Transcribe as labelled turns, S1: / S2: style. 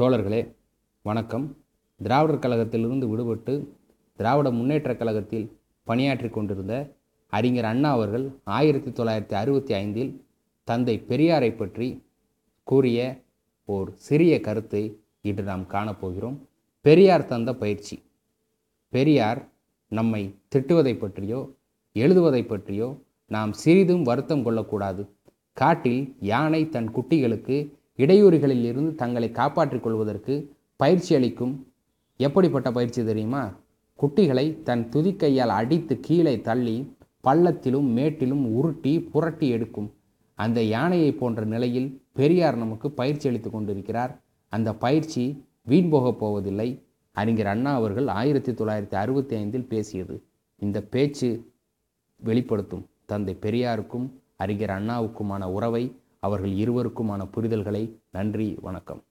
S1: தோழர்களே வணக்கம். திராவிடர் கழகத்திலிருந்து விடுபட்டு திராவிட முன்னேற்றக் கழகத்தில் பணியாற்றி கொண்டிருந்த அறிஞர் அண்ணா அவர்கள் ஆயிரத்தி தொள்ளாயிரத்தி அறுபத்தி ஐந்தில் தந்தை பெரியாரை பற்றி கூறிய ஓர் சிறிய கருத்தை இன்று நாம் காணப்போகிறோம் பெரியார் தந்த பயிற்சி. பெரியார் நம்மை திட்டுவதை பற்றியோ எழுதுவதை பற்றியோ நாம் சிறிதும் வருத்தம் கொள்ளக்கூடாது. காட்டில் யானை தன் குட்டிகளுக்கு இடையூறுகளில் இருந்து தங்களை காப்பாற்றிக் கொள்வதற்கு பயிற்சி அளிக்கும். எப்படிப்பட்ட பயிற்சி தெரியுமா? குட்டிகளை தன் துதிக்கையால் அடித்து கீழே தள்ளி பள்ளத்திலும் மேட்டிலும் உருட்டி புரட்டி எடுக்கும். அந்த யானையை போன்ற நிலையில் பெரியார் நமக்கு பயிற்சி அளித்து கொண்டிருக்கிறார். அந்த பயிற்சி வீண் போகப் போவதில்லை. அறிஞர் அண்ணா அவர்கள் ஆயிரத்தி தொள்ளாயிரத்தி அறுபத்தி ஐந்தில் பேசியது. இந்த பேச்சு வெளிப்படுத்தும் தந்தை பெரியாருக்கும் அறிஞர் அண்ணாவுக்குமான உறவை அவர்கள் இருவருக்குமான புரிதல்களை நன்றி வணக்கம்.